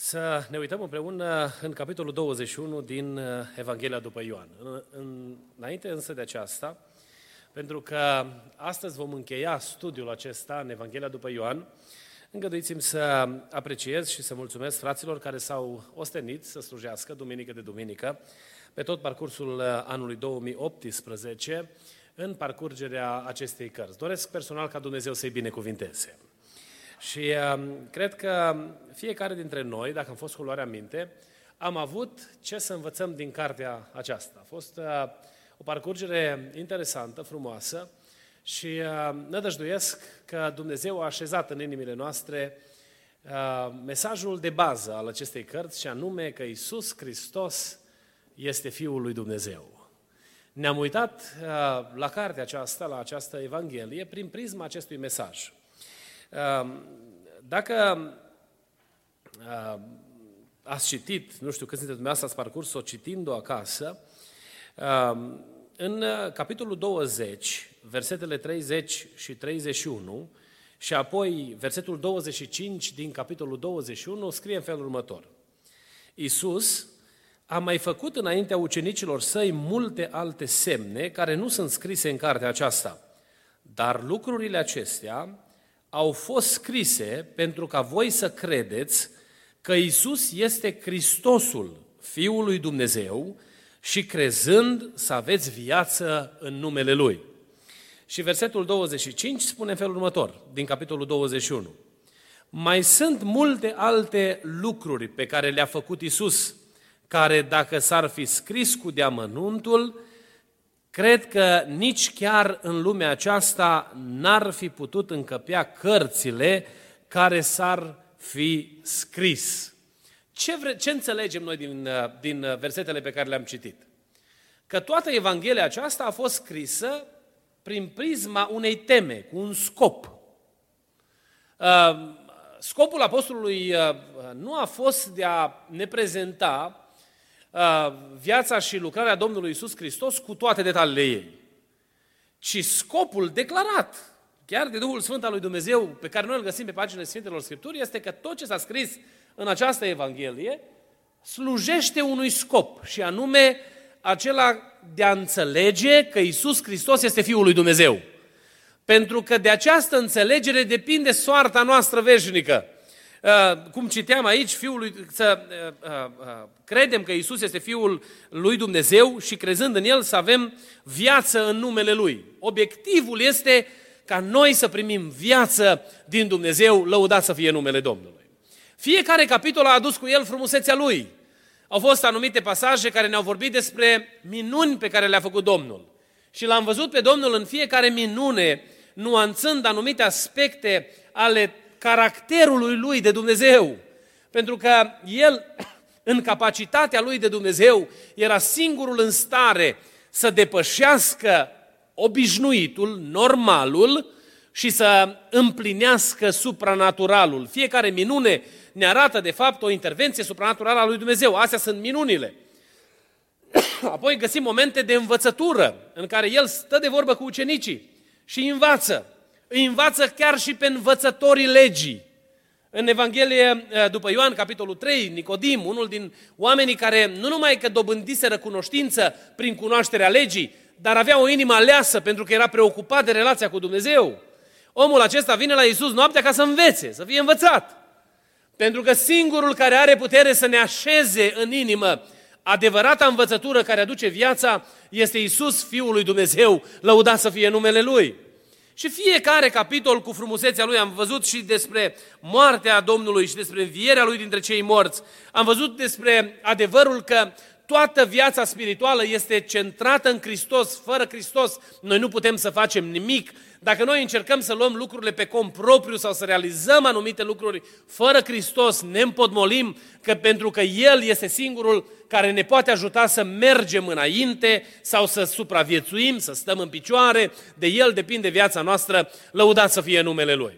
să ne uităm împreună în capitolul 21 din uh, Evanghelia după Ioan. În, în, înainte însă de aceasta, pentru că astăzi vom încheia studiul acesta în Evanghelia după Ioan, îngăduiți-mi să apreciez și să mulțumesc fraților care s-au ostenit să slujească duminică de duminică pe tot parcursul uh, anului 2018 în parcurgerea acestei cărți. Doresc personal ca Dumnezeu să-i binecuvinteze. Și uh, cred că fiecare dintre noi, dacă am fost cu luarea minte, am avut ce să învățăm din cartea aceasta. A fost uh, o parcurgere interesantă, frumoasă și uh, nădăjduiesc că Dumnezeu a așezat în inimile noastre uh, mesajul de bază al acestei cărți și anume că Isus Hristos este Fiul lui Dumnezeu. Ne-am uitat uh, la cartea aceasta, la această Evanghelie, prin prisma acestui mesaj. Ehm, dacă ehm, ați citit, nu știu câți dintre dumneavoastră ați parcurs-o citind-o acasă, ehm, în capitolul 20, versetele 30 și 31, și apoi versetul 25 din capitolul 21, scrie în felul următor. Iisus a mai făcut înaintea ucenicilor săi multe alte semne care nu sunt scrise în cartea aceasta, dar lucrurile acestea au fost scrise pentru ca voi să credeți că Isus este Hristosul, Fiul lui Dumnezeu, și crezând să aveți viață în numele Lui. Și versetul 25 spune în felul următor, din capitolul 21. Mai sunt multe alte lucruri pe care le-a făcut Isus, care dacă s-ar fi scris cu deamănuntul, Cred că nici chiar în lumea aceasta n-ar fi putut încăpea cărțile care s-ar fi scris. Ce, vre, ce înțelegem noi din, din versetele pe care le-am citit? Că toată Evanghelia aceasta a fost scrisă prin prisma unei teme, cu un scop. Uh, scopul apostolului uh, nu a fost de a ne prezenta Uh, viața și lucrarea Domnului Isus Hristos cu toate detaliile ei, ci scopul declarat, chiar de Duhul Sfânt al lui Dumnezeu, pe care noi îl găsim pe paginile Sfintelor Scripturi, este că tot ce s-a scris în această Evanghelie slujește unui scop, și anume acela de a înțelege că Isus Hristos este Fiul lui Dumnezeu. Pentru că de această înțelegere depinde soarta noastră veșnică. Uh, cum citeam aici, fiul lui, să uh, uh, credem că Isus este Fiul lui Dumnezeu și crezând în El să avem viață în numele Lui. Obiectivul este ca noi să primim viață din Dumnezeu, lăudat să fie numele Domnului. Fiecare capitol a adus cu el frumusețea lui. Au fost anumite pasaje care ne-au vorbit despre minuni pe care le-a făcut Domnul. Și l-am văzut pe Domnul în fiecare minune, nuanțând anumite aspecte ale caracterului lui de Dumnezeu. Pentru că el, în capacitatea lui de Dumnezeu, era singurul în stare să depășească obișnuitul, normalul și să împlinească supranaturalul. Fiecare minune ne arată, de fapt, o intervenție supranaturală a lui Dumnezeu. Astea sunt minunile. Apoi găsim momente de învățătură în care el stă de vorbă cu ucenicii și învață îi învață chiar și pe învățătorii legii. În Evanghelie eh, după Ioan, capitolul 3, Nicodim, unul din oamenii care nu numai că dobândiseră cunoștință prin cunoașterea legii, dar avea o inimă aleasă pentru că era preocupat de relația cu Dumnezeu. Omul acesta vine la Iisus noaptea ca să învețe, să fie învățat. Pentru că singurul care are putere să ne așeze în inimă adevărata învățătură care aduce viața este Iisus, Fiul lui Dumnezeu, lăudat să fie numele Lui. Și fiecare capitol cu frumusețea lui am văzut și despre moartea Domnului și despre învierea lui dintre cei morți. Am văzut despre adevărul că toată viața spirituală este centrată în Hristos. Fără Hristos noi nu putem să facem nimic. Dacă noi încercăm să luăm lucrurile pe cont propriu sau să realizăm anumite lucruri fără Hristos, ne împodmolim că pentru că El este singurul care ne poate ajuta să mergem înainte sau să supraviețuim, să stăm în picioare, de El depinde viața noastră, lăudat să fie numele Lui.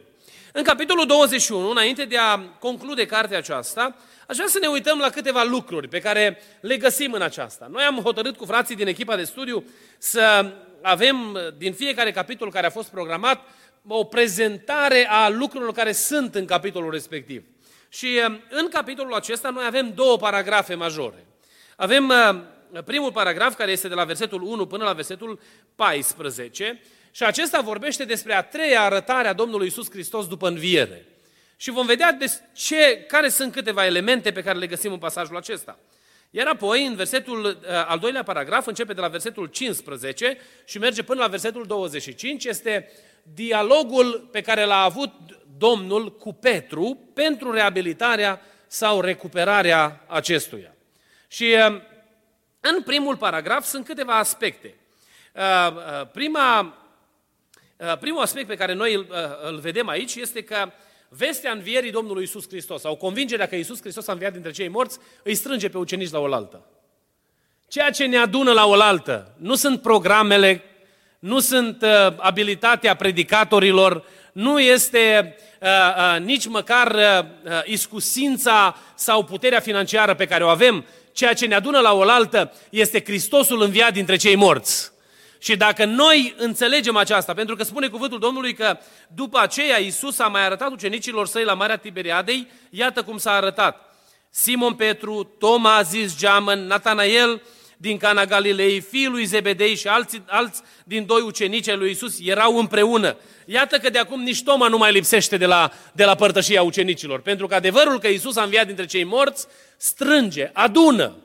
În capitolul 21, înainte de a conclude cartea aceasta, aș vrea să ne uităm la câteva lucruri pe care le găsim în aceasta. Noi am hotărât cu frații din echipa de studiu să avem din fiecare capitol care a fost programat o prezentare a lucrurilor care sunt în capitolul respectiv. Și uh, în capitolul acesta noi avem două paragrafe majore. Avem uh, primul paragraf care este de la versetul 1 până la versetul 14 și acesta vorbește despre a treia arătare a Domnului Isus Hristos după înviere. Și vom vedea de ce, care sunt câteva elemente pe care le găsim în pasajul acesta. Iar apoi, în versetul uh, al doilea paragraf, începe de la versetul 15 și merge până la versetul 25, este dialogul pe care l-a avut Domnul cu Petru pentru reabilitarea sau recuperarea acestuia. Și uh, în primul paragraf sunt câteva aspecte. Uh, prima, primul aspect pe care noi îl, îl vedem aici este că vestea învierii Domnului Isus Hristos, sau convingerea că Isus Hristos a înviat dintre cei morți, îi strânge pe ucenici la oaltă. Ceea ce ne adună la oaltă nu sunt programele, nu sunt uh, abilitatea predicatorilor, nu este uh, uh, nici măcar uh, uh, iscusința sau puterea financiară pe care o avem. Ceea ce ne adună la oaltă este Hristosul înviat dintre cei morți. Și dacă noi înțelegem aceasta, pentru că spune cuvântul Domnului că după aceea Iisus a mai arătat ucenicilor săi la Marea Tiberiadei, iată cum s-a arătat. Simon Petru, Toma zis geamăn, Natanael din Cana Galilei, fiul lui Zebedei și alți, alți din doi ucenici ai lui Iisus erau împreună. Iată că de acum nici Toma nu mai lipsește de la, de la părtășia ucenicilor, pentru că adevărul că Iisus a înviat dintre cei morți strânge, adună,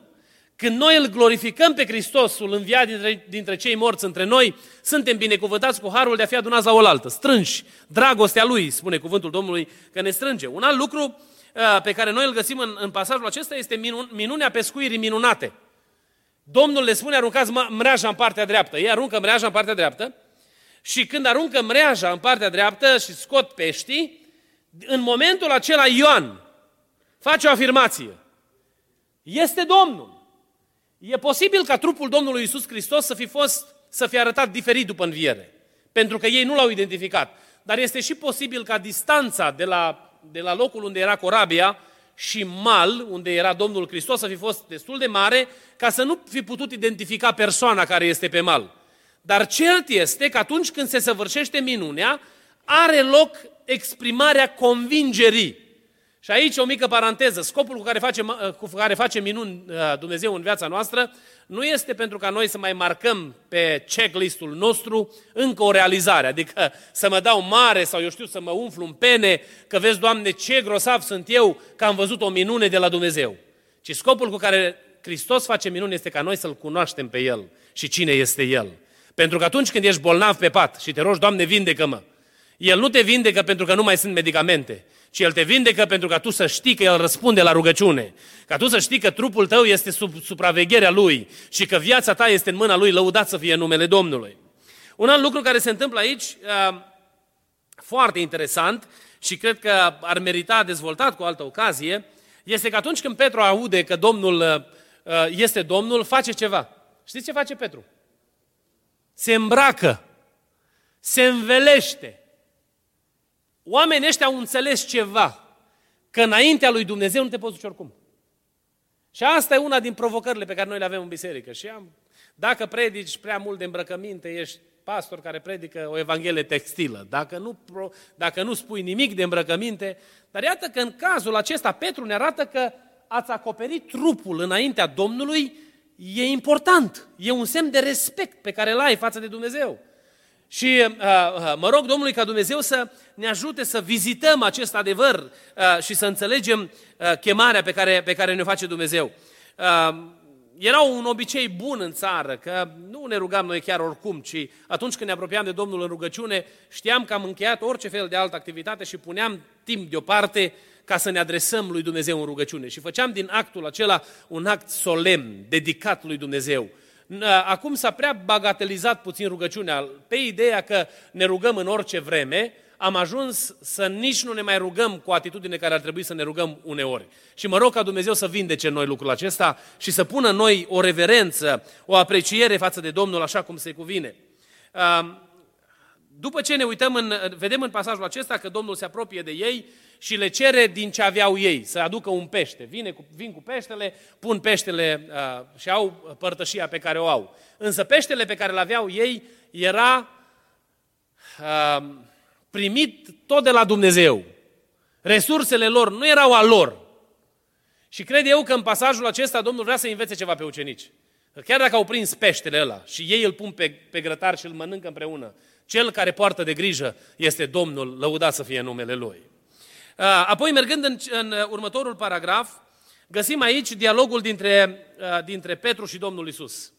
când noi îl glorificăm pe Hristosul înviat dintre, dintre cei morți între noi, suntem binecuvântați cu harul de a fi adunați la oaltă, strânși. Dragostea Lui, spune cuvântul Domnului, că ne strânge. Un alt lucru uh, pe care noi îl găsim în, în pasajul acesta este minun, minunea pescuirii minunate. Domnul le spune, aruncați mreaja în partea dreaptă. Ei aruncă mreaja în partea dreaptă și când aruncă mreaja în partea dreaptă și scot peștii, în momentul acela Ioan face o afirmație. Este Domnul. E posibil ca trupul Domnului Isus Hristos să fi fost, să fi arătat diferit după înviere, pentru că ei nu l-au identificat. Dar este și posibil ca distanța de la, de la locul unde era corabia și mal, unde era Domnul Hristos, să fi fost destul de mare, ca să nu fi putut identifica persoana care este pe mal. Dar cert este că atunci când se săvârșește minunea, are loc exprimarea convingerii și aici o mică paranteză. Scopul cu care face, cu care face minuni uh, Dumnezeu în viața noastră nu este pentru ca noi să mai marcăm pe checklistul nostru încă o realizare. Adică să mă dau mare sau eu știu să mă umflu în pene, că vezi, Doamne, ce grosav sunt eu că am văzut o minune de la Dumnezeu. Ci scopul cu care Hristos face minuni este ca noi să-L cunoaștem pe El și cine este El. Pentru că atunci când ești bolnav pe pat și te rogi, Doamne, vindecă-mă, El nu te vindecă pentru că nu mai sunt medicamente, ci El te vindecă pentru ca tu să știi că El răspunde la rugăciune, ca tu să știi că trupul tău este sub supravegherea Lui și că viața ta este în mâna Lui, lăudat să fie numele Domnului. Un alt lucru care se întâmplă aici, uh, foarte interesant și cred că ar merita dezvoltat cu altă ocazie, este că atunci când Petru aude că Domnul uh, uh, este Domnul, face ceva. Știți ce face Petru? Se îmbracă, se învelește, Oamenii ăștia au înțeles ceva, că înaintea lui Dumnezeu nu te poți duce oricum. Și asta e una din provocările pe care noi le avem în biserică. Și am, dacă predici prea mult de îmbrăcăminte, ești pastor care predică o evanghelie textilă. Dacă nu, dacă nu spui nimic de îmbrăcăminte, dar iată că în cazul acesta Petru ne arată că ați acoperit trupul înaintea Domnului, e important. E un semn de respect pe care îl ai față de Dumnezeu. Și uh, uh, mă rog Domnului ca Dumnezeu să ne ajute să vizităm acest adevăr uh, și să înțelegem chemarea pe care, pe care ne face Dumnezeu. Era un obicei bun în țară, că nu ne rugam noi chiar oricum, ci atunci când ne apropiam de Domnul în rugăciune, știam că am încheiat orice fel de altă activitate și puneam timp deoparte ca să ne adresăm lui Dumnezeu în rugăciune. Și făceam din actul acela un act solemn, dedicat lui Dumnezeu. Acum s-a prea bagatelizat puțin rugăciunea, pe ideea că ne rugăm în orice vreme, am ajuns să nici nu ne mai rugăm cu atitudine care ar trebui să ne rugăm uneori. Și mă rog ca Dumnezeu să vindece în noi lucrul acesta și să pună în noi o reverență, o apreciere față de Domnul așa cum se cuvine. După ce ne uităm, în, vedem în pasajul acesta că Domnul se apropie de ei și le cere din ce aveau ei, să aducă un pește. Vine cu, vin cu peștele, pun peștele uh, și au părtășia pe care o au. Însă peștele pe care îl aveau ei era uh, primit tot de la Dumnezeu. Resursele lor nu erau a lor. Și cred eu că în pasajul acesta Domnul vrea să învețe ceva pe ucenici. Chiar dacă au prins peștele ăla și ei îl pun pe, pe grătar și îl mănâncă împreună, cel care poartă de grijă este Domnul, lăudat să fie numele Lui. Apoi, mergând în, în următorul paragraf, găsim aici dialogul dintre, dintre Petru și Domnul Isus.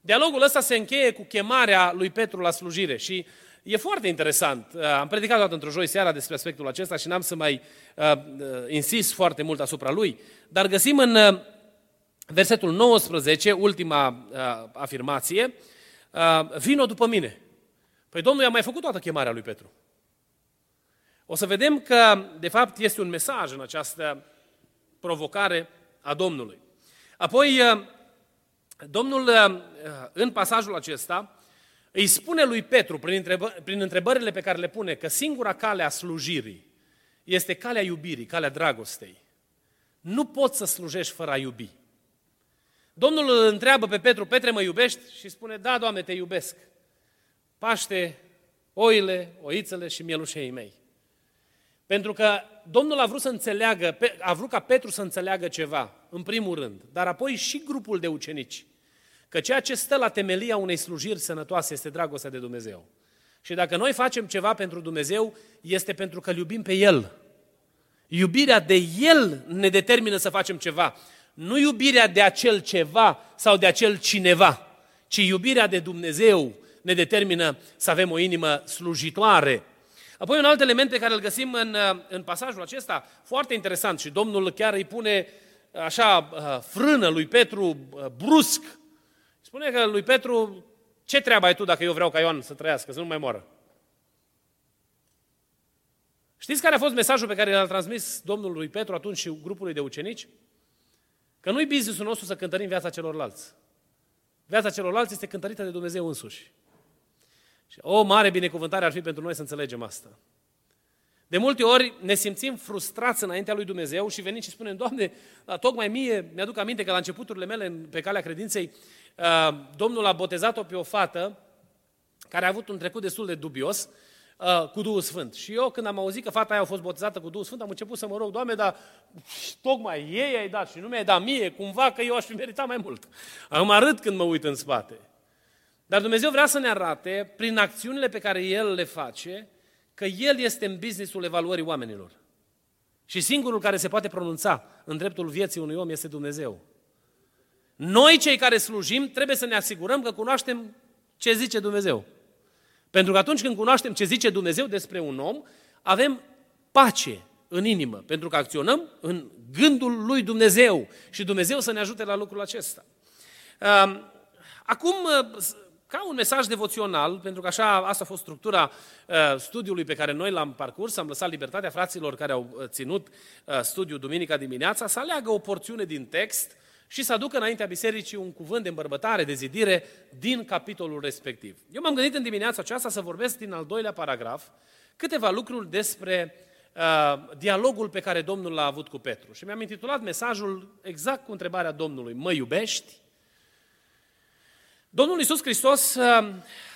Dialogul ăsta se încheie cu chemarea lui Petru la slujire și e foarte interesant. Am predicat toată într-o joi seara despre aspectul acesta și n-am să mai uh, insist foarte mult asupra lui, dar găsim în uh, versetul 19, ultima uh, afirmație, uh, vino după mine. Păi Domnul i-a mai făcut toată chemarea lui Petru. O să vedem că, de fapt, este un mesaj în această provocare a Domnului. Apoi, uh, Domnul, uh, în pasajul acesta, îi spune lui Petru, prin, întrebă, prin întrebările pe care le pune, că singura cale a slujirii este calea iubirii, calea dragostei. Nu poți să slujești fără a iubi. Domnul îl întreabă pe Petru, Petre, mă iubești? Și spune, da, Doamne, te iubesc. Paște oile, oițele și mielușei mei. Pentru că Domnul a vrut să înțeleagă, a vrut ca Petru să înțeleagă ceva, în primul rând, dar apoi și grupul de ucenici. Că ceea ce stă la temelia unei slujiri sănătoase este dragostea de Dumnezeu. Și dacă noi facem ceva pentru Dumnezeu, este pentru că îl iubim pe El. Iubirea de El ne determină să facem ceva. Nu iubirea de acel ceva sau de acel cineva, ci iubirea de Dumnezeu ne determină să avem o inimă slujitoare. Apoi un alt element pe care îl găsim în, în pasajul acesta, foarte interesant și Domnul chiar îi pune așa frână lui Petru brusc. Spune că lui Petru, ce treabă ai tu dacă eu vreau ca Ioan să trăiască, să nu mai moară? Știți care a fost mesajul pe care l-a transmis Domnul lui Petru atunci și grupului de ucenici? Că nu-i business nostru să cântărim viața celorlalți. Viața celorlalți este cântărită de Dumnezeu însuși. Și o mare binecuvântare ar fi pentru noi să înțelegem asta. De multe ori ne simțim frustrați înaintea lui Dumnezeu și venim și spunem, Doamne, tocmai mie, mi-aduc aminte că la începuturile mele pe calea credinței, uh, Domnul a botezat-o pe o fată care a avut un trecut destul de dubios, uh, cu Duhul Sfânt. Și eu când am auzit că fata aia a fost botezată cu Duhul Sfânt, am început să mă rog, Doamne, dar tocmai ei ai dat și nu mi-ai dat mie, cumva că eu aș fi meritat mai mult. Am arăt când mă uit în spate. Dar Dumnezeu vrea să ne arate, prin acțiunile pe care El le face, că El este în businessul evaluării oamenilor. Și singurul care se poate pronunța în dreptul vieții unui om este Dumnezeu. Noi, cei care slujim, trebuie să ne asigurăm că cunoaștem ce zice Dumnezeu. Pentru că atunci când cunoaștem ce zice Dumnezeu despre un om, avem pace în inimă, pentru că acționăm în gândul lui Dumnezeu și Dumnezeu să ne ajute la lucrul acesta. Acum, ca un mesaj devoțional, pentru că așa asta a fost structura uh, studiului pe care noi l-am parcurs, am lăsat libertatea fraților care au uh, ținut uh, studiul duminica dimineața să aleagă o porțiune din text și să aducă înaintea bisericii un cuvânt de îmbărbătare, de zidire din capitolul respectiv. Eu m-am gândit în dimineața aceasta să vorbesc din al doilea paragraf câteva lucruri despre uh, dialogul pe care Domnul l-a avut cu Petru. Și mi-am intitulat mesajul exact cu întrebarea Domnului, mă iubești? Domnul Iisus Hristos uh,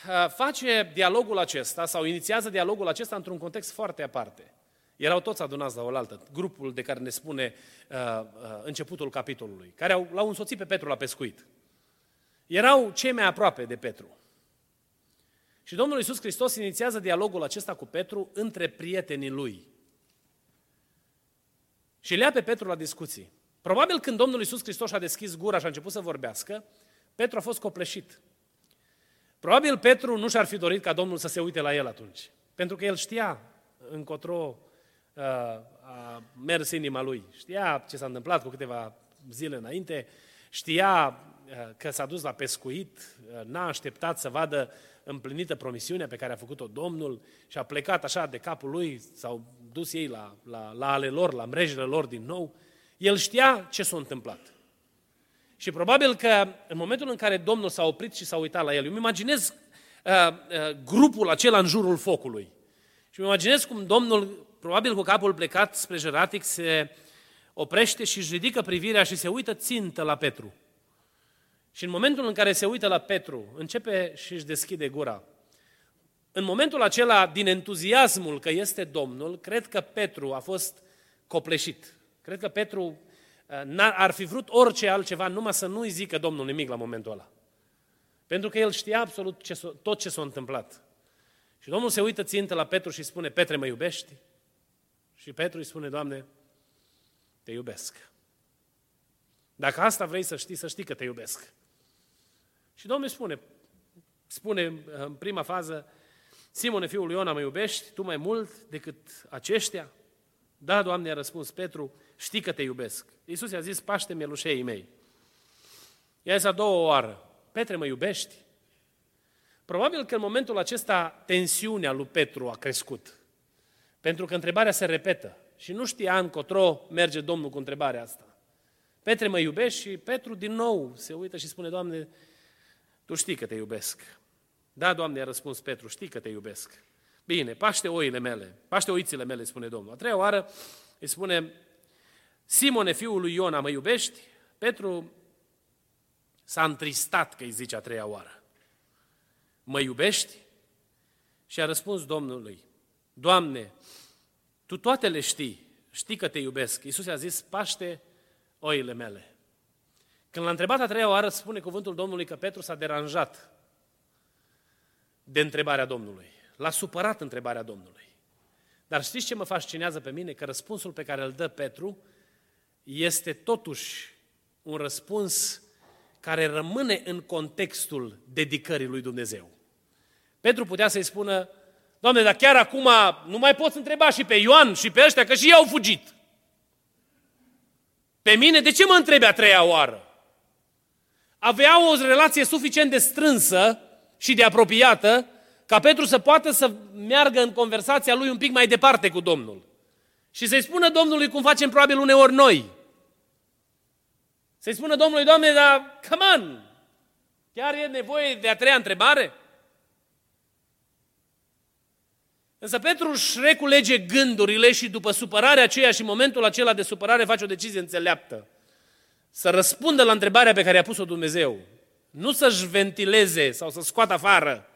uh, face dialogul acesta sau inițiază dialogul acesta într-un context foarte aparte. Erau toți adunați la oaltă, grupul de care ne spune uh, uh, începutul capitolului, care au, l-au însoțit pe Petru la pescuit. Erau cei mai aproape de Petru. Și Domnul Iisus Hristos inițiază dialogul acesta cu Petru între prietenii lui. Și le ia pe Petru la discuții. Probabil când Domnul Iisus Hristos a deschis gura și a început să vorbească, Petru a fost copleșit. Probabil Petru nu și-ar fi dorit ca Domnul să se uite la el atunci. Pentru că el știa încotro a mers inima lui. Știa ce s-a întâmplat cu câteva zile înainte, știa că s-a dus la pescuit, n-a așteptat să vadă împlinită promisiunea pe care a făcut-o Domnul și a plecat așa de capul lui, s-au dus ei la, la, la ale lor, la mrejele lor din nou. El știa ce s-a întâmplat. Și probabil că în momentul în care Domnul s-a oprit și s-a uitat la el, eu îmi imaginez uh, uh, grupul acela în jurul focului. Și îmi imaginez cum Domnul, probabil cu capul plecat spre Jeratic, se oprește și își ridică privirea și se uită țintă la Petru. Și în momentul în care se uită la Petru, începe și își deschide gura. În momentul acela, din entuziasmul că este Domnul, cred că Petru a fost copleșit. Cred că Petru uh, ar fi vrut orice altceva, numai să nu-i zică Domnul nimic la momentul ăla. Pentru că el știa absolut ce tot ce s-a întâmplat. Și Domnul se uită țintă la Petru și spune, Petre, mă iubești? Și Petru îi spune, Doamne, te iubesc. Dacă asta vrei să știi, să știi că te iubesc. Și Domnul îi spune, spune în prima fază, Simone, fiul lui Iona, mă iubești tu mai mult decât aceștia? Da, Doamne, a răspuns Petru, știi că te iubesc. Iisus i-a zis, paște mielușeii mei. I-a zis a doua oară, Petre, mă iubești? Probabil că în momentul acesta tensiunea lui Petru a crescut. Pentru că întrebarea se repetă. Și nu știa încotro merge Domnul cu întrebarea asta. Petre, mă iubești? Și Petru din nou se uită și spune, Doamne, Tu știi că te iubesc. Da, Doamne, a răspuns Petru, știi că te iubesc. Bine, paște oile mele, paște oițile mele, spune Domnul. A treia oară îi spune, Simone, fiul lui Iona, mă iubești? Petru s-a întristat că îi zice a treia oară. Mă iubești? Și a răspuns Domnului, Doamne, Tu toate le știi, știi că te iubesc. Iisus a zis, paște oile mele. Când l-a întrebat a treia oară, spune cuvântul Domnului că Petru s-a deranjat de întrebarea Domnului. L-a supărat întrebarea Domnului. Dar știți ce mă fascinează pe mine? Că răspunsul pe care îl dă Petru este totuși un răspuns care rămâne în contextul dedicării lui Dumnezeu. Petru putea să-i spună, Doamne, dar chiar acum nu mai poți întreba și pe Ioan și pe ăștia, că și ei au fugit. Pe mine, de ce mă întrebi a treia oară? Avea o relație suficient de strânsă și de apropiată ca Petru să poată să meargă în conversația lui un pic mai departe cu Domnul. Și să-i spună Domnului cum facem probabil uneori noi. Să-i spună Domnului, Doamne, dar, come on, chiar e nevoie de a treia întrebare? Însă Petru își reculege gândurile și după supărarea aceea și momentul acela de supărare face o decizie înțeleaptă. Să răspundă la întrebarea pe care a pus-o Dumnezeu. Nu să-și ventileze sau să scoată afară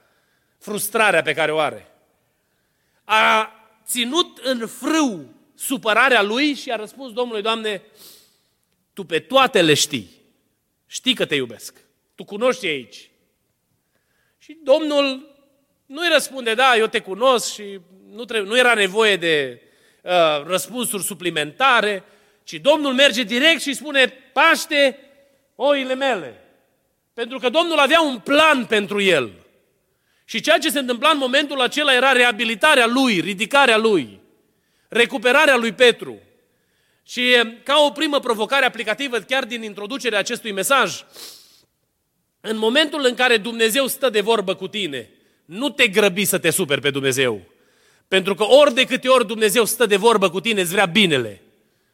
frustrarea pe care o are. A ținut în frâu supărarea lui și a răspuns Domnului, Doamne, Tu pe toate le știi. Știi că te iubesc. Tu cunoști aici. Și Domnul nu-i răspunde, da, eu te cunosc și nu, trebuie, nu era nevoie de uh, răspunsuri suplimentare, ci Domnul merge direct și spune, paște oile mele. Pentru că Domnul avea un plan pentru el. Și ceea ce se întâmpla în momentul acela era reabilitarea lui, ridicarea lui, recuperarea lui Petru. Și ca o primă provocare aplicativă chiar din introducerea acestui mesaj, în momentul în care Dumnezeu stă de vorbă cu tine, nu te grăbi să te superi pe Dumnezeu. Pentru că ori de câte ori Dumnezeu stă de vorbă cu tine, îți vrea binele.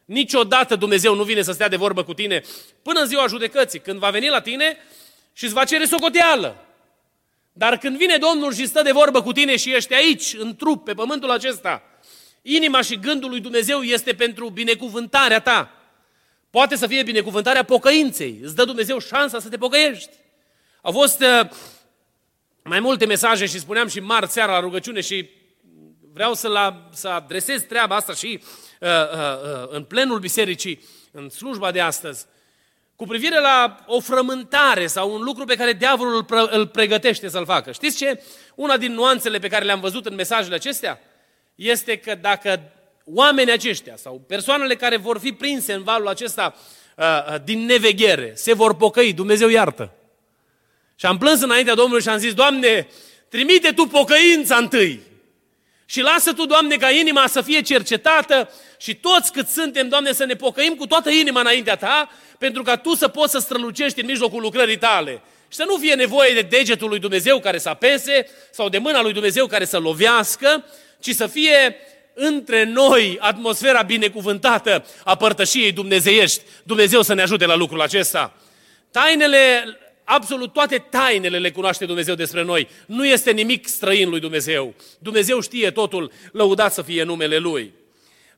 Niciodată Dumnezeu nu vine să stea de vorbă cu tine până în ziua judecății, când va veni la tine și îți va cere socoteală. Dar când vine Domnul și stă de vorbă cu tine și ești aici, în trup, pe pământul acesta, inima și gândul lui Dumnezeu este pentru binecuvântarea ta. Poate să fie binecuvântarea pocăinței. Îți dă Dumnezeu șansa să te pocăiești. Au fost uh, mai multe mesaje și spuneam și marți seara la rugăciune și vreau să, la, să adresez treaba asta și uh, uh, uh, în plenul bisericii, în slujba de astăzi, cu privire la o frământare sau un lucru pe care diavolul îl, pre- îl pregătește să-l facă. Știți ce? Una din nuanțele pe care le-am văzut în mesajele acestea este că dacă oamenii aceștia sau persoanele care vor fi prinse în valul acesta uh, uh, din neveghere se vor pocăi, Dumnezeu iartă. Și am plâns înaintea Domnului și am zis, Doamne, trimite Tu pocăința întâi Și lasă Tu, Doamne, ca inima să fie cercetată și toți cât suntem, Doamne, să ne pocăim cu toată inima înaintea Ta, pentru ca Tu să poți să strălucești în mijlocul lucrării Tale. Și să nu fie nevoie de degetul lui Dumnezeu care să apese sau de mâna lui Dumnezeu care să lovească, ci să fie între noi atmosfera binecuvântată a părtășiei dumnezeiești. Dumnezeu să ne ajute la lucrul acesta. Tainele, absolut toate tainele le cunoaște Dumnezeu despre noi. Nu este nimic străin lui Dumnezeu. Dumnezeu știe totul, lăudat să fie numele Lui.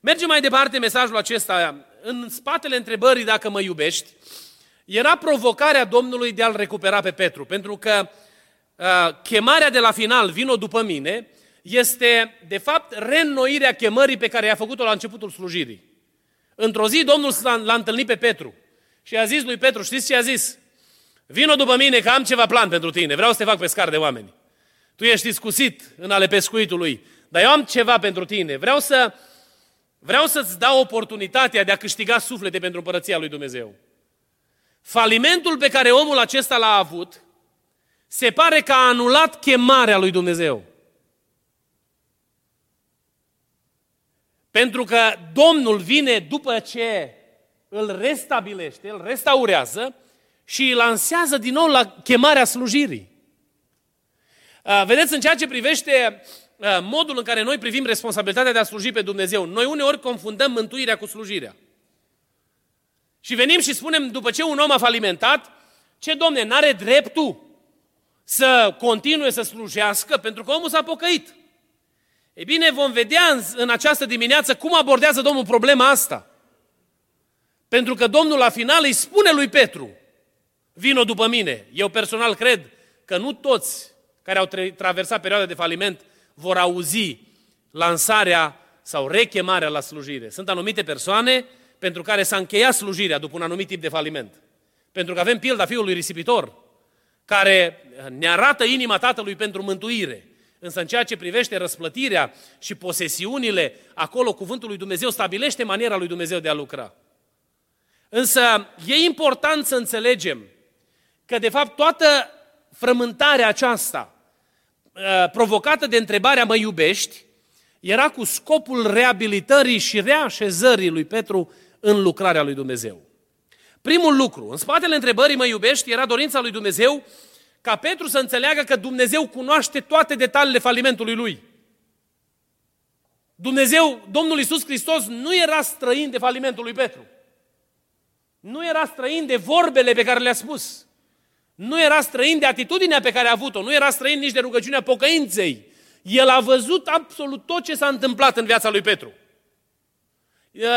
Mergem mai departe mesajul acesta. În spatele întrebării dacă mă iubești, era provocarea Domnului de a-l recupera pe Petru. Pentru că uh, chemarea de la final, vino după mine, este, de fapt, reînnoirea chemării pe care i-a făcut-o la începutul slujirii. Într-o zi, Domnul l-a întâlnit pe Petru și a zis lui Petru, știți ce a zis? Vino după mine că am ceva plan pentru tine, vreau să te fac pescar de oameni. Tu ești discusit în ale pescuitului, dar eu am ceva pentru tine. Vreau să vreau să-ți dau oportunitatea de a câștiga suflete pentru împărăția lui Dumnezeu. Falimentul pe care omul acesta l-a avut, se pare că a anulat chemarea lui Dumnezeu. Pentru că Domnul vine după ce îl restabilește, îl restaurează și îl lansează din nou la chemarea slujirii. Vedeți, în ceea ce privește modul în care noi privim responsabilitatea de a sluji pe Dumnezeu, noi uneori confundăm mântuirea cu slujirea. Și venim și spunem, după ce un om a falimentat, ce domne, n-are dreptul să continue să slujească pentru că omul s-a pocăit. E bine, vom vedea în, în această dimineață cum abordează Domnul problema asta. Pentru că Domnul la final îi spune lui Petru, vino după mine. Eu personal cred că nu toți care au traversat perioada de faliment vor auzi lansarea sau rechemarea la slujire. Sunt anumite persoane pentru care s-a încheiat slujirea după un anumit tip de faliment. Pentru că avem pilda fiului risipitor, care ne arată inima tatălui pentru mântuire. Însă în ceea ce privește răsplătirea și posesiunile, acolo cuvântul lui Dumnezeu stabilește maniera lui Dumnezeu de a lucra. Însă e important să înțelegem că de fapt toată frământarea aceasta uh, provocată de întrebarea mă iubești, era cu scopul reabilitării și reașezării lui Petru în lucrarea lui Dumnezeu. Primul lucru, în spatele întrebării mă iubești, era dorința lui Dumnezeu ca Petru să înțeleagă că Dumnezeu cunoaște toate detaliile falimentului lui. Dumnezeu, Domnul Iisus Hristos, nu era străin de falimentul lui Petru. Nu era străin de vorbele pe care le-a spus. Nu era străin de atitudinea pe care a avut-o. Nu era străin nici de rugăciunea pocăinței. El a văzut absolut tot ce s-a întâmplat în viața lui Petru.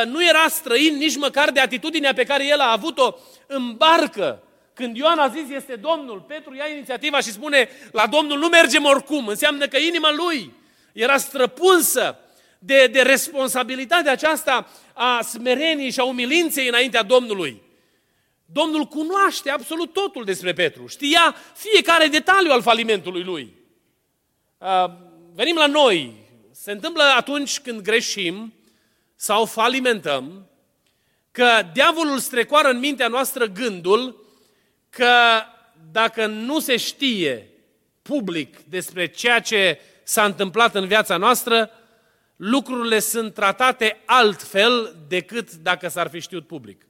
Nu era străin nici măcar de atitudinea pe care el a avut-o în barcă. Când Ioan a zis este Domnul, Petru ia inițiativa și spune la Domnul nu mergem oricum. Înseamnă că inima lui era străpunsă de, de responsabilitatea aceasta a smereniei și a umilinței înaintea Domnului. Domnul cunoaște absolut totul despre Petru. Știa fiecare detaliu al falimentului lui. Venim la noi. Se întâmplă atunci când greșim sau falimentăm, că diavolul strecoară în mintea noastră gândul că dacă nu se știe public despre ceea ce s-a întâmplat în viața noastră, lucrurile sunt tratate altfel decât dacă s-ar fi știut public.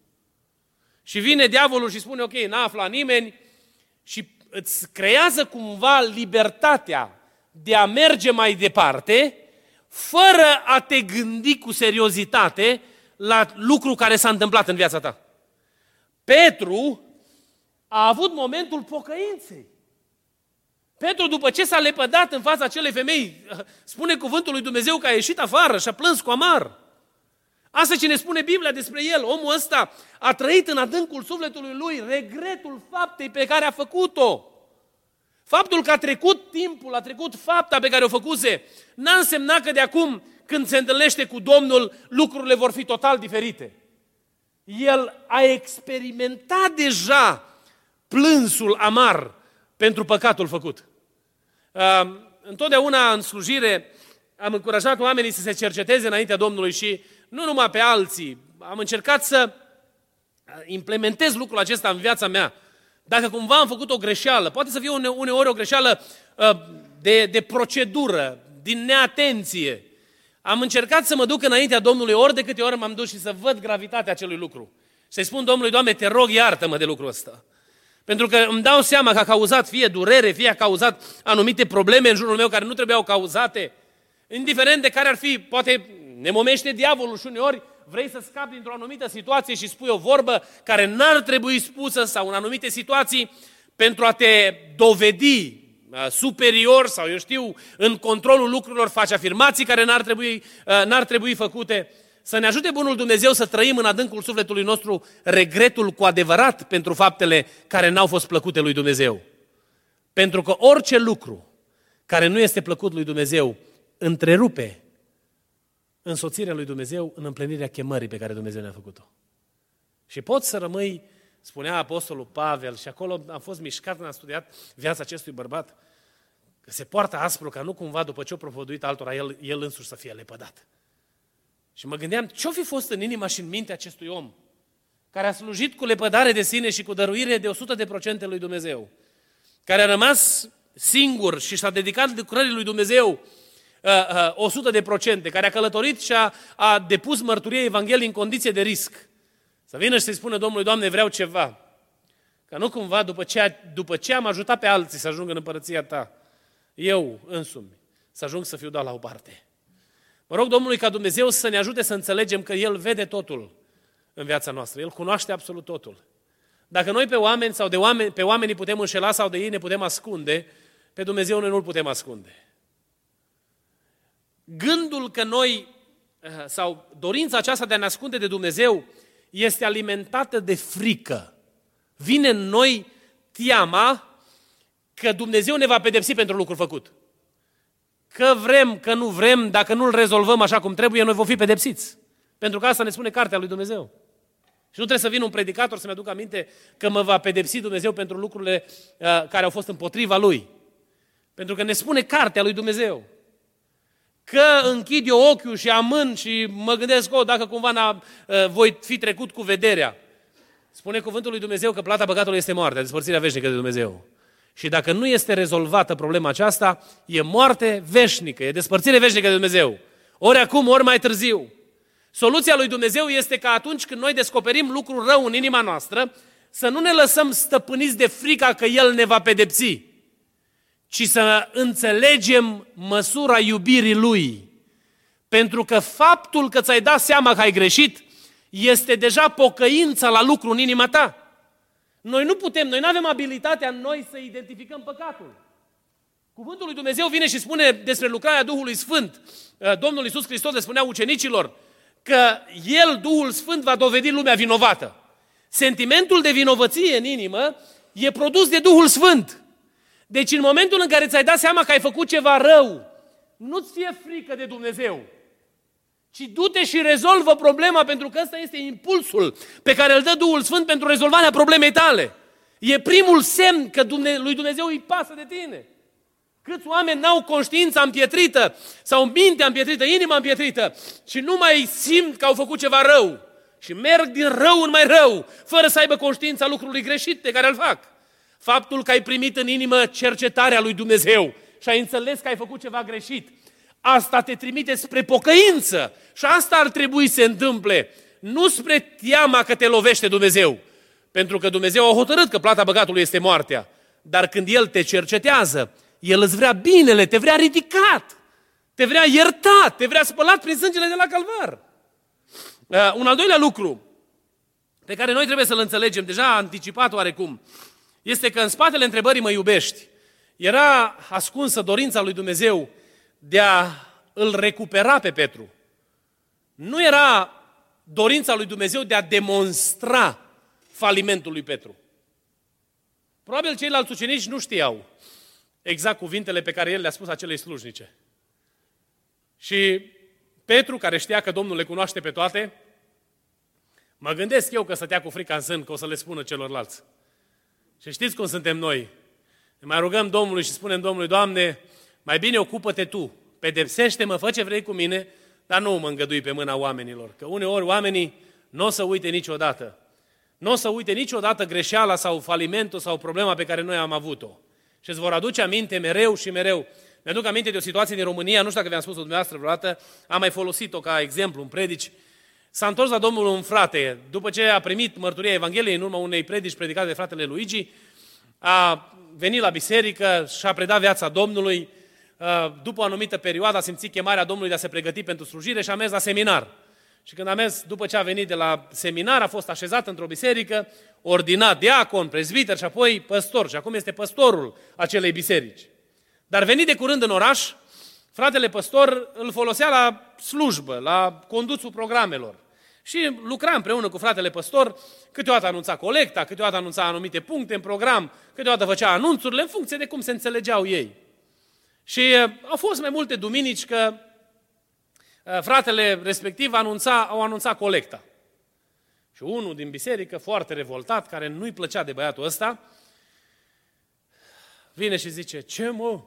Și vine diavolul și spune, ok, n-a aflat nimeni și îți creează cumva libertatea de a merge mai departe, fără a te gândi cu seriozitate la lucru care s-a întâmplat în viața ta. Petru a avut momentul pocăinței. Petru, după ce s-a lepădat în fața acelei femei, spune cuvântul lui Dumnezeu că a ieșit afară și a plâns cu amar. Asta ce ne spune Biblia despre el. Omul ăsta a trăit în adâncul sufletului lui regretul faptei pe care a făcut-o. Faptul că a trecut timpul, a trecut fapta pe care o făcuse, n-a însemnat că de acum, când se întâlnește cu Domnul, lucrurile vor fi total diferite. El a experimentat deja plânsul amar pentru păcatul făcut. Întotdeauna în slujire am încurajat oamenii să se cerceteze înaintea Domnului și nu numai pe alții. Am încercat să implementez lucrul acesta în viața mea. Dacă cumva am făcut o greșeală, poate să fie uneori o greșeală de, de procedură, din neatenție, am încercat să mă duc înaintea Domnului ori de câte ori m-am dus și să văd gravitatea acelui lucru. Să-i spun Domnului, Doamne, te rog, iartă-mă de lucrul ăsta. Pentru că îmi dau seama că a cauzat fie durere, fie a cauzat anumite probleme în jurul meu care nu trebuiau cauzate. Indiferent de care ar fi, poate ne momește diavolul și uneori vrei să scapi dintr-o anumită situație și spui o vorbă care n-ar trebui spusă sau în anumite situații pentru a te dovedi uh, superior sau eu știu, în controlul lucrurilor faci afirmații care n-ar trebui, uh, n-ar trebui făcute. Să ne ajute Bunul Dumnezeu să trăim în adâncul sufletului nostru regretul cu adevărat pentru faptele care n-au fost plăcute lui Dumnezeu. Pentru că orice lucru care nu este plăcut lui Dumnezeu întrerupe însoțirea lui Dumnezeu în împlinirea chemării pe care Dumnezeu ne-a făcut-o. Și poți să rămâi, spunea Apostolul Pavel, și acolo am fost mișcat când am studiat viața acestui bărbat, că se poartă aspru ca nu cumva după ce a propovăduit altora, el, el însuși să fie lepădat. Și mă gândeam, ce-o fi fost în inima și în mintea acestui om, care a slujit cu lepădare de sine și cu dăruire de 100% lui Dumnezeu, care a rămas singur și s-a dedicat lucrării lui Dumnezeu uh, uh, 100 de procente, care a călătorit și a, a depus mărturie Evangheliei în condiție de risc. Să vină și să-i spună Domnului, Doamne, vreau ceva. Ca nu cumva, după ce, după ce am ajutat pe alții să ajungă în împărăția ta, eu însumi să ajung să fiu dat la o parte. Mă rog Domnului ca Dumnezeu să ne ajute să înțelegem că El vede totul în viața noastră. El cunoaște absolut totul. Dacă noi pe oameni sau de oameni, pe oamenii putem înșela sau de ei ne putem ascunde, pe Dumnezeu noi nu-L putem ascunde. Gândul că noi, eh, sau dorința aceasta de a ne ascunde de Dumnezeu, este alimentată de frică. Vine în noi teama că Dumnezeu ne va pedepsi pentru lucrul făcut. Că vrem, că nu vrem, dacă nu-l rezolvăm așa cum trebuie, noi vom fi pedepsiți. Pentru că asta ne spune cartea lui Dumnezeu. Și nu trebuie să vină un predicator să-mi aducă aminte că mă va pedepsi Dumnezeu pentru lucrurile uh, care au fost împotriva lui. Pentru că ne spune cartea lui Dumnezeu. Că închid eu ochiul și amân și mă gândesc, o, dacă cumva n-a, uh, voi fi trecut cu vederea. Spune cuvântul lui Dumnezeu că plata păcatului este moartea, despărțirea veșnică de Dumnezeu. Și dacă nu este rezolvată problema aceasta, e moarte veșnică, e despărțire veșnică de Dumnezeu. Ori acum, ori mai târziu. Soluția lui Dumnezeu este că atunci când noi descoperim lucrul rău în inima noastră, să nu ne lăsăm stăpâniți de frica că El ne va pedepsi, ci să înțelegem măsura iubirii Lui. Pentru că faptul că ți-ai dat seama că ai greșit este deja pocăința la lucru în inima ta. Noi nu putem, noi nu avem abilitatea în noi să identificăm păcatul. Cuvântul lui Dumnezeu vine și spune despre lucrarea Duhului Sfânt. Uh, Domnul Iisus Hristos le spunea ucenicilor că El, Duhul Sfânt, va dovedi lumea vinovată. Sentimentul de vinovăție în inimă e produs de Duhul Sfânt. Deci în momentul în care ți-ai dat seama că ai făcut ceva rău, nu-ți fie frică de Dumnezeu ci du-te și rezolvă problema, pentru că ăsta este impulsul pe care îl dă Duhul Sfânt pentru rezolvarea problemei tale. E primul semn că lui Dumnezeu îi pasă de tine. Câți oameni n-au conștiința împietrită sau mintea împietrită, inima împietrită și nu mai simt că au făcut ceva rău și merg din rău în mai rău, fără să aibă conștiința lucrului greșit pe care îl fac. Faptul că ai primit în inimă cercetarea lui Dumnezeu și ai înțeles că ai făcut ceva greșit, Asta te trimite spre pocăință și asta ar trebui să se întâmple, nu spre teama că te lovește Dumnezeu. Pentru că Dumnezeu a hotărât că plata băgatului este moartea. Dar când El te cercetează, El îți vrea binele, te vrea ridicat, te vrea iertat, te vrea spălat prin sângele de la calvar. Uh, un al doilea lucru pe care noi trebuie să-l înțelegem, deja anticipat oarecum, este că în spatele întrebării mă iubești, era ascunsă dorința lui Dumnezeu de a îl recupera pe Petru. Nu era dorința lui Dumnezeu de a demonstra falimentul lui Petru. Probabil ceilalți ucenici nu știau exact cuvintele pe care el le-a spus acelei slujnice. Și Petru, care știa că Domnul le cunoaște pe toate, mă gândesc eu că stătea cu frica în sân că o să le spună celorlalți. Și știți cum suntem noi. Ne mai rugăm Domnului și spunem Domnului, Doamne, mai bine ocupă-te tu, pedepsește-mă, fă ce vrei cu mine, dar nu mă îngădui pe mâna oamenilor. Că uneori oamenii nu o să uite niciodată. Nu o să uite niciodată greșeala sau falimentul sau problema pe care noi am avut-o. Și îți vor aduce aminte mereu și mereu Mi-aduc aminte de o situație din România, nu știu dacă v-am spus-o dumneavoastră vreodată, am mai folosit-o ca exemplu în predici. S-a întors la Domnul un frate, după ce a primit mărturia Evangheliei în urma unei predici predicate de fratele Luigi, a venit la biserică și a predat viața Domnului, după o anumită perioadă a simțit chemarea Domnului de a se pregăti pentru slujire și a mers la seminar. Și când a mers, după ce a venit de la seminar, a fost așezat într-o biserică, ordinat diacon, prezbiter și apoi păstor. Și acum este păstorul acelei biserici. Dar venit de curând în oraș, fratele păstor îl folosea la slujbă, la condusul programelor. Și lucra împreună cu fratele păstor, câteodată anunța colecta, câteodată anunța anumite puncte în program, câteodată făcea anunțurile în funcție de cum se înțelegeau ei. Și uh, au fost mai multe duminici că uh, fratele respectiv anunța, au anunțat colecta. Și unul din biserică, foarte revoltat, care nu-i plăcea de băiatul ăsta, vine și zice, ce mă,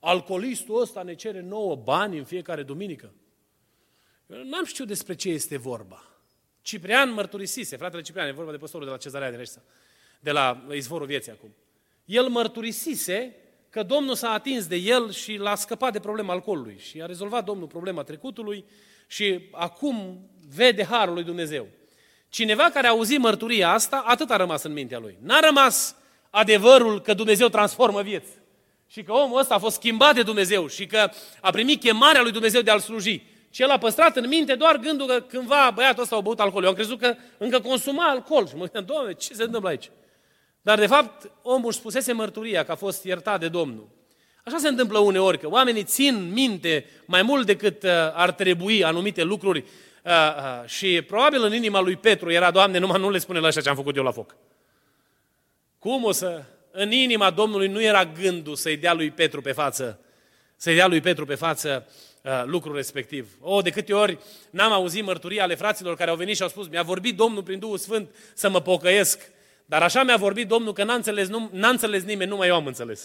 alcoolistul ăsta ne cere nouă bani în fiecare duminică. Eu n-am știut despre ce este vorba. Ciprian mărturisise, fratele Ciprian, e vorba de păstorul de la Cezarea din Reșsa, de la izvorul vieții acum. El mărturisise că Domnul s-a atins de el și l-a scăpat de problema alcoolului și a rezolvat Domnul problema trecutului și acum vede harul lui Dumnezeu. Cineva care a auzit mărturia asta, atât a rămas în mintea lui. N-a rămas adevărul că Dumnezeu transformă vieți. Și că omul ăsta a fost schimbat de Dumnezeu și că a primit chemarea lui Dumnezeu de a-L sluji. Și el a păstrat în minte doar gândul că cândva băiatul ăsta a băut alcool. Eu am crezut că încă consuma alcool. Și mă gândeam, Doamne, ce se întâmplă aici? Dar de fapt, omul își spusese mărturia că a fost iertat de Domnul. Așa se întâmplă uneori, că oamenii țin minte mai mult decât uh, ar trebui anumite lucruri uh, uh, și probabil în inima lui Petru era, Doamne, numai nu le spune la așa ce am făcut eu la foc. Cum o să... În inima Domnului nu era gândul să-i dea lui Petru pe față, să-i dea lui Petru pe față uh, lucrul respectiv. O, de câte ori n-am auzit mărturia ale fraților care au venit și au spus, mi-a vorbit Domnul prin Duhul Sfânt să mă pocăiesc, dar așa mi-a vorbit Domnul că n-a înțeles, nu, n-a înțeles nimeni, numai eu am înțeles.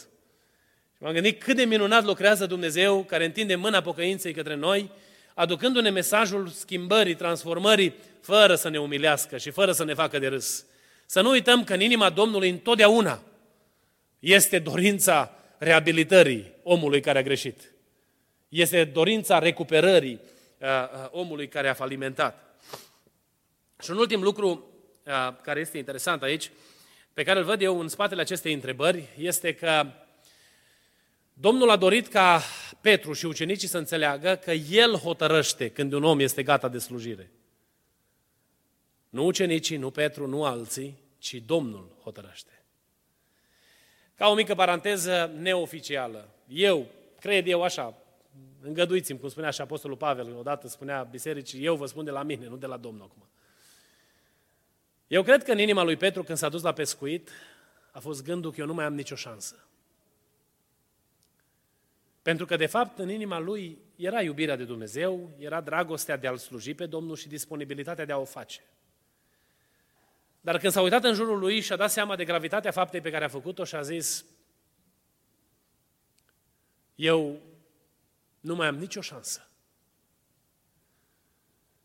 Și m-am gândit cât de minunat lucrează Dumnezeu care întinde mâna pocăinței către noi, aducându-ne mesajul schimbării, transformării, fără să ne umilească și fără să ne facă de râs. Să nu uităm că în inima Domnului întotdeauna este dorința reabilitării omului care a greșit. Este dorința recuperării uh, uh, omului care a falimentat. Și un ultim lucru uh, care este interesant aici, pe care îl văd eu în spatele acestei întrebări, este că Domnul a dorit ca Petru și ucenicii să înțeleagă că El hotărăște când un om este gata de slujire. Nu ucenicii, nu Petru, nu alții, ci Domnul hotărăște. Ca o mică paranteză neoficială, eu, cred eu așa, îngăduiți-mi, cum spunea și Apostolul Pavel, odată spunea bisericii, eu vă spun de la mine, nu de la Domnul acum. Eu cred că în inima lui Petru, când s-a dus la pescuit, a fost gândul că eu nu mai am nicio șansă. Pentru că, de fapt, în inima lui era iubirea de Dumnezeu, era dragostea de a-L sluji pe Domnul și disponibilitatea de a o face. Dar când s-a uitat în jurul lui și a dat seama de gravitatea faptei pe care a făcut-o și a zis, eu nu mai am nicio șansă.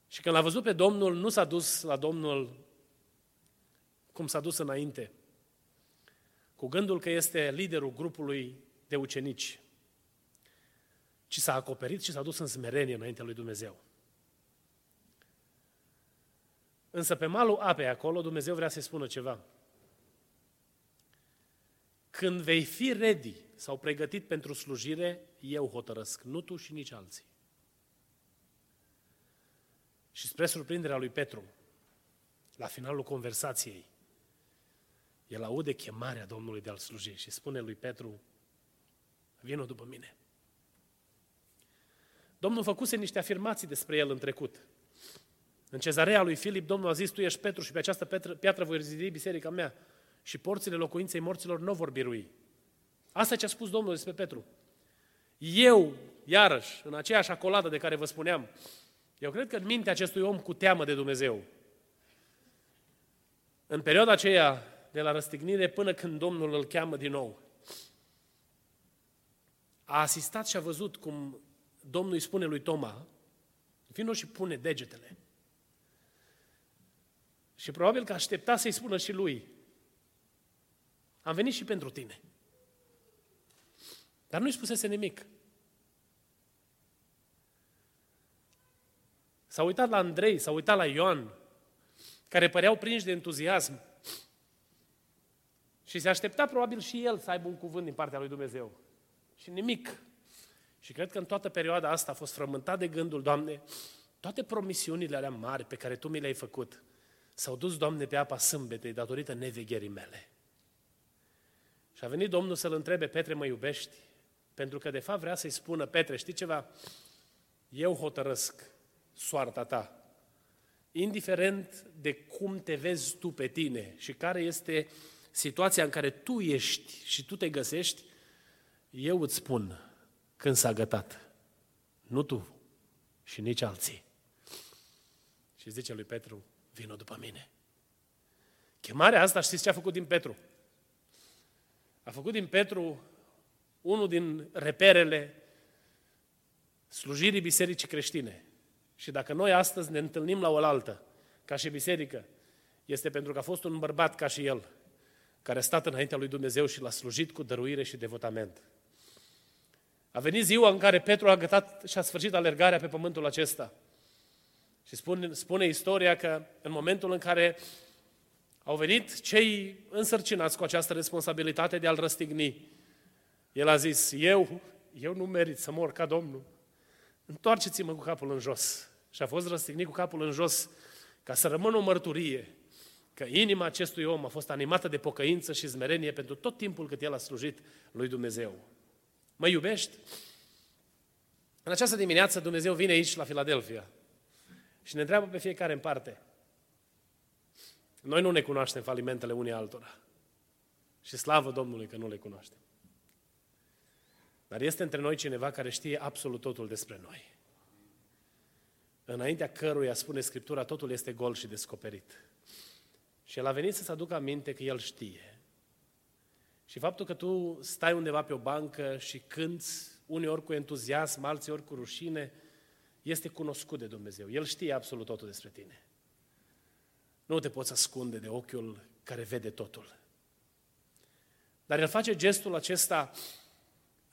Și când l-a văzut pe Domnul, nu s-a dus la Domnul cum s-a dus înainte, cu gândul că este liderul grupului de ucenici, ci s-a acoperit și s-a dus în smerenie înaintea lui Dumnezeu. Însă pe malul apei acolo Dumnezeu vrea să-i spună ceva. Când vei fi ready sau pregătit pentru slujire, eu hotărăsc, nu tu și nici alții. Și spre surprinderea lui Petru, la finalul conversației, el aude chemarea Domnului de a-l sluji și spune lui Petru, vină după mine. Domnul făcuse niște afirmații despre el în trecut. În cezarea lui Filip, Domnul a zis, tu ești Petru și pe această piatră, piatră voi rezidi biserica mea și porțile locuinței morților nu vor birui. Asta ce a spus Domnul despre Petru. Eu, iarăși, în aceeași acoladă de care vă spuneam, eu cred că în mintea acestui om cu teamă de Dumnezeu, în perioada aceea de la răstignire până când Domnul îl cheamă din nou, a asistat și a văzut cum Domnul îi spune lui Toma, vino și pune degetele. Și probabil că aștepta să-i spună și lui, am venit și pentru tine. Dar nu-i spusese nimic. S-a uitat la Andrei, s-a uitat la Ioan, care păreau prinși de entuziasm. Și se aștepta probabil și el să aibă un cuvânt din partea lui Dumnezeu. Și nimic. Și cred că în toată perioada asta a fost frământat de gândul, Doamne, toate promisiunile alea mari pe care Tu mi le-ai făcut s-au dus, Doamne, pe apa sâmbetei datorită nevegherii mele. Și a venit Domnul să-l întrebe, Petre, mă iubești? Pentru că, de fapt, vrea să-i spună, Petre, știi ceva? Eu hotărăsc soarta ta. Indiferent de cum te vezi tu pe tine și care este situația în care tu ești și tu te găsești, eu îți spun când s-a gătat. Nu tu și nici alții. Și zice lui Petru, vină după mine. Chemarea asta, știți ce a făcut din Petru? A făcut din Petru unul din reperele slujirii bisericii creștine. Și dacă noi astăzi ne întâlnim la oaltă, ca și biserică, este pentru că a fost un bărbat ca și el, care a stat înaintea lui Dumnezeu și l-a slujit cu dăruire și devotament. A venit ziua în care Petru a gătat și a sfârșit alergarea pe pământul acesta. Și spune, spune istoria că în momentul în care au venit cei însărcinați cu această responsabilitate de a-l răstigni, el a zis, eu, eu nu merit să mor ca Domnul. Întoarceți-mă cu capul în jos. Și a fost răstignit cu capul în jos ca să rămână o mărturie că inima acestui om a fost animată de pocăință și zmerenie pentru tot timpul cât el a slujit lui Dumnezeu. Mă iubești? În această dimineață Dumnezeu vine aici la Filadelfia și ne întreabă pe fiecare în parte. Noi nu ne cunoaștem falimentele unii altora. Și slavă Domnului că nu le cunoaștem. Dar este între noi cineva care știe absolut totul despre noi. Înaintea căruia, spune Scriptura, totul este gol și descoperit. Și el a venit să-ți aducă aminte că el știe. Și faptul că tu stai undeva pe o bancă și cânți, uneori cu entuziasm, alții ori cu rușine, este cunoscut de Dumnezeu. El știe absolut totul despre tine. Nu te poți ascunde de ochiul care vede totul. Dar el face gestul acesta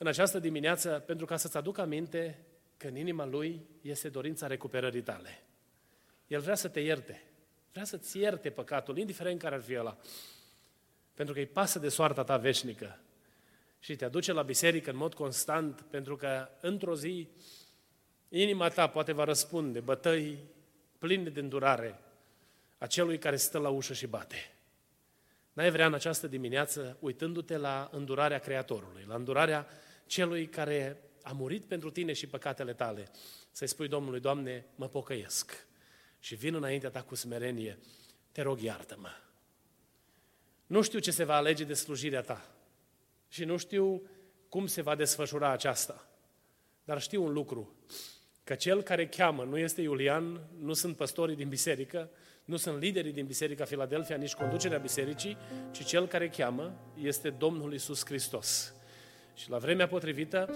în această dimineață pentru ca să-ți aducă aminte că în inima lui este dorința recuperării tale. El vrea să te ierte. Vrea să-ți ierte păcatul, indiferent care ar fi ăla. Pentru că îi pasă de soarta ta veșnică. Și te aduce la biserică în mod constant, pentru că într-o zi inima ta poate va răspunde bătăi pline de îndurare a celui care stă la ușă și bate. N-ai vrea în această dimineață, uitându-te la îndurarea Creatorului, la îndurarea celui care a murit pentru tine și păcatele tale, să-i spui Domnului, Doamne, mă pocăiesc și vin înaintea ta cu smerenie, te rog, iartă-mă. Nu știu ce se va alege de slujirea ta și nu știu cum se va desfășura aceasta, dar știu un lucru, că cel care cheamă nu este Iulian, nu sunt păstorii din biserică, nu sunt liderii din Biserica Filadelfia, nici conducerea bisericii, ci cel care cheamă este Domnul Isus Hristos. Și la vremea potrivită,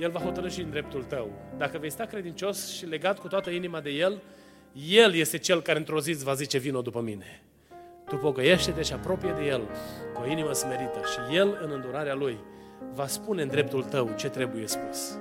El va hotărâ și în dreptul tău. Dacă vei sta credincios și legat cu toată inima de El, El este Cel care într-o zi îți va zice, vino după mine. Tu pocăiește-te și apropie de El cu o inimă smerită și El, în îndurarea Lui, va spune în dreptul tău ce trebuie spus.